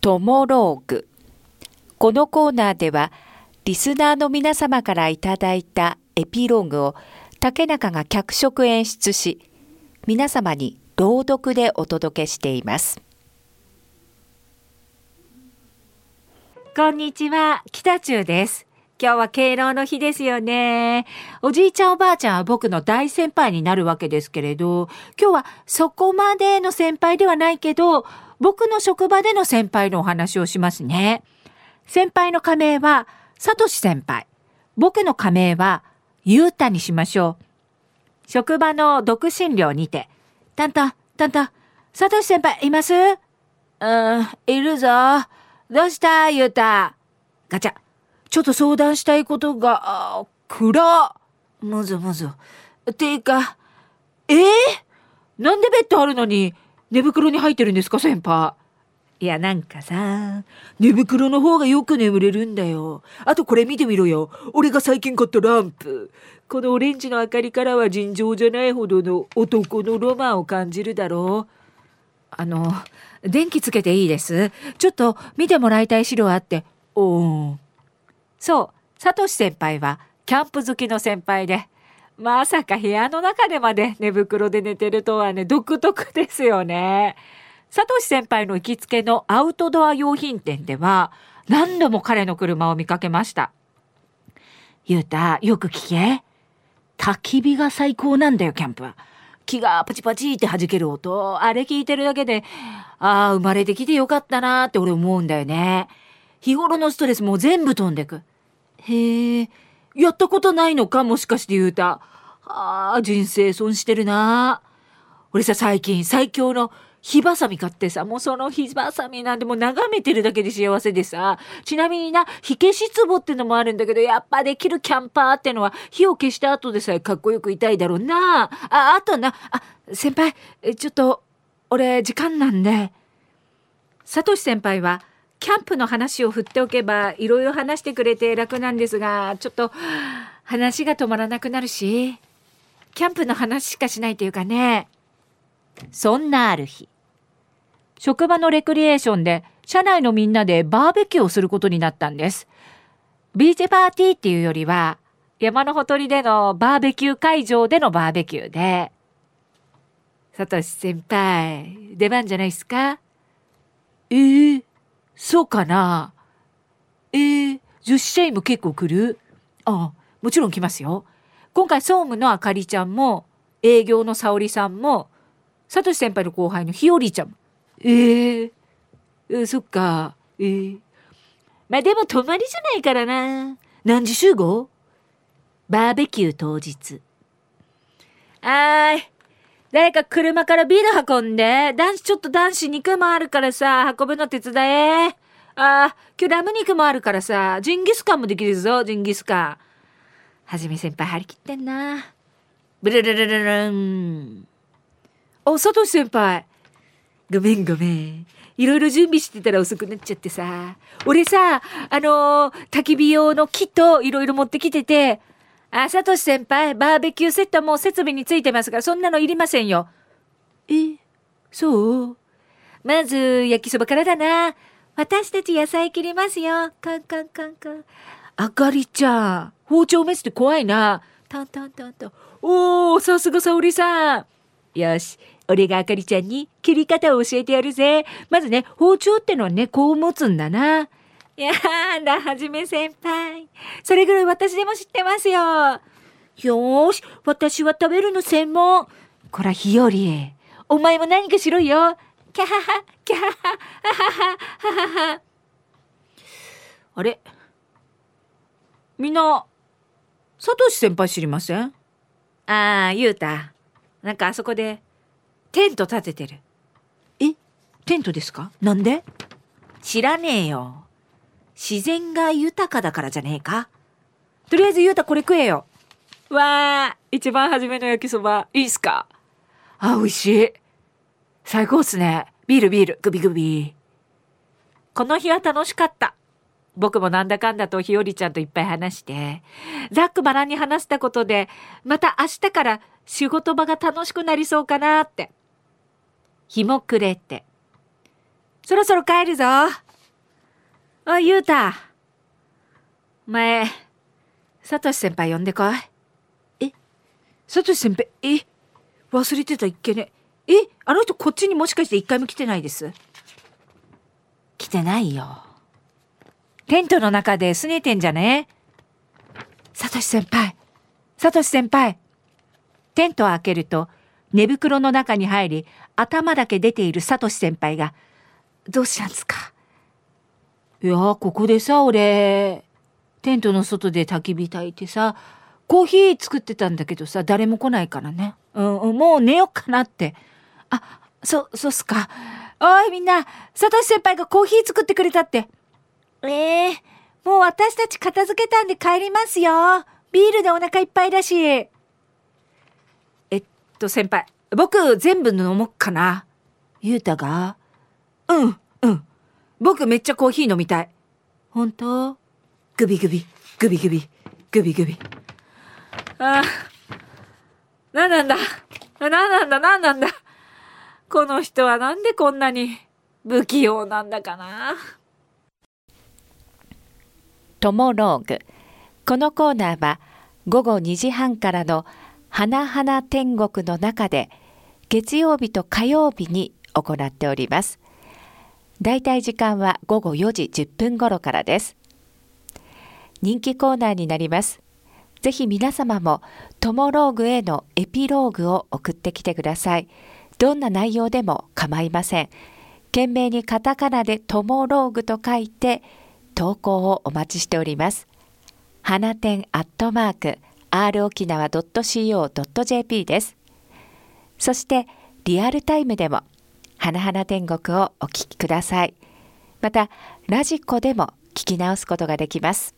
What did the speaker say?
トモローグ。このコーナーでは、リスナーの皆様からいただいたエピローグを竹中が脚色演出し、皆様に朗読でお届けしています。こんにちは、北中です。今日は敬老の日ですよね。おじいちゃんおばあちゃんは僕の大先輩になるわけですけれど、今日はそこまでの先輩ではないけど、僕の職場での先輩のお話をしますね。先輩の仮名は、サトシ先輩。僕の仮名は、ユータにしましょう。職場の独身寮にて、タンタン、タンタン、サトシ先輩います？うん、いるぞ。どうした？ユータ。ガチャ。ちょっと相談したいことが、あ、暗。むずむず。ていうか、えー、なんでベッドあるのに寝袋に入ってるんですか先輩。いや、なんかさ、寝袋の方がよく眠れるんだよ。あとこれ見てみろよ。俺が最近買ったランプ。このオレンジの明かりからは尋常じゃないほどの男のロマンを感じるだろう。あの、電気つけていいです。ちょっと見てもらいたい資料あって。おー。そう、サトシ先輩はキャンプ好きの先輩で、まさか部屋の中でまで寝袋で寝てるとはね、独特ですよね。サトシ先輩の行きつけのアウトドア用品店では、何度も彼の車を見かけました。ゆうた、よく聞け。焚き火が最高なんだよ、キャンプは。木がパチパチって弾ける音、あれ聞いてるだけで、ああ、生まれてきてよかったなーって俺思うんだよね。日頃のストレスも全部飛んでく。へえ、やったことないのかもしかして言うた。ああ、人生損してるな。俺さ、最近最強の火ばさみ買ってさ、もうその火ばさみなんてもう眺めてるだけで幸せでさ、ちなみにな、火消し壺ってのもあるんだけど、やっぱできるキャンパーってのは、火を消した後でさえかっこよくいたいだろうな。あ、あとな、あ、先輩、ちょっと、俺、時間なんで。サトシ先輩は、キャンプの話を振っておけばいろいろ話してくれて楽なんですがちょっと話が止まらなくなるしキャンプの話しかしないというかね。そんなある日職場のレクリエーションで社内のみんなでバーベキューをすることになったんです。ビーチパーティーっていうよりは山のほとりでのバーベキュー会場でのバーベキューで。サトシ先輩出番じゃないっすか？えー、そうかな？えー、女子社員も結構来る？ああ、もちろん来ますよ。今回総務のあかりちゃんも、営業の沙織さんも、さとし先輩の後輩のひよりちゃんも。ええー、そっか。ええー、まあでも泊まりじゃないからな。何時集合？バーベキュー当日。あーい。誰か車からビール運んで。男子、ちょっと男子肉もあるからさ、運ぶの手伝え。ああ、今日ラム肉もあるからさ、ジンギスカンもできるぞ、ジンギスカン。はじめ先輩張り切ってんな。ブルルルルルン。お、サトシ先輩。ごめんごめん。いろいろ準備してたら遅くなっちゃってさ。俺さ、あのー、焚き火用の木といろいろ持ってきてて、あ、サトシ先輩、バーベキューセットも設備についてますから、そんなのいりませんよ。え、そう？まず、焼きそばからだな。私たち野菜切りますよ。カンカンカンカン。あかりちゃん、包丁メスって怖いな。タンタンタンタン。おー、さすが沙織さん。よし、俺があかりちゃんに切り方を教えてやるぜ。まずね、包丁ってのはね、こう持つんだな。やだ、はじめ先輩。それぐらい私でも知ってますよ。よーし、私は食べるの専門。こら、日和。お前も何かしろよ。キャハハ、キャハハ、ハハハ、ハハハ。あれ？みんな、サトシ先輩知りません？ああ、ゆうた。なんかあそこで、テント立ててる。え？テントですか？なんで？知らねえよ。自然が豊かだからじゃねえか？とりあえずゆうたこれ食えよ。わあ、一番初めの焼きそば、いいっすか？あ、美味しい。最高っすね。ビールビール、グビグビ。この日は楽しかった。僕もなんだかんだとひよりちゃんといっぱい話して、ざっくばらんに話したことで、また明日から仕事場が楽しくなりそうかなって。日も暮れて。そろそろ帰るぞ。あ、ゆうた。お前、さとし先輩呼んでこい。え？さとし先輩、え？忘れてたっけね。え？あの人こっちにもしかして一回も来てないです？来てないよ。テントの中で拗ねてんじゃね？さとし先輩。さとし先輩。テントを開けると、寝袋の中に入り、頭だけ出ているさとし先輩が、どうしたんですか？いやここでさ、俺、テントの外で焚き火焚いてさ、コーヒー作ってたんだけどさ、誰も来ないからね。うん、もう寝よっかなって。あ、そ、そうっすか。おいみんな、さとし先輩がコーヒー作ってくれたって。ええー、もう私たち片付けたんで帰りますよ。ビールでお腹いっぱいだし。えっと、先輩、僕全部飲もっかな。ゆうたがうん、うん。僕めっちゃコーヒー飲みたい。本当？グビグビ、グビグビ、グビグビ。ああ。なんなんだ？なんなんだ？なんなんだ？この人はなんでこんなに不器用なんだかな？トモローグこのコーナーは午後2時半からの花々天国の中で月曜日と火曜日に行っております。だいたい時間は午後4時10分頃からです。人気コーナーになります。ぜひ皆様もトモローグへのエピローグを送ってきてください。どんな内容でも構いません。懸命にカタカナでトモローグと書いて投稿をお待ちしております。花店アットマーク r 沖縄 .co.jp です。そしてリアルタイムでも花々天国をお聞きください。またラジコでも聞き直すことができます。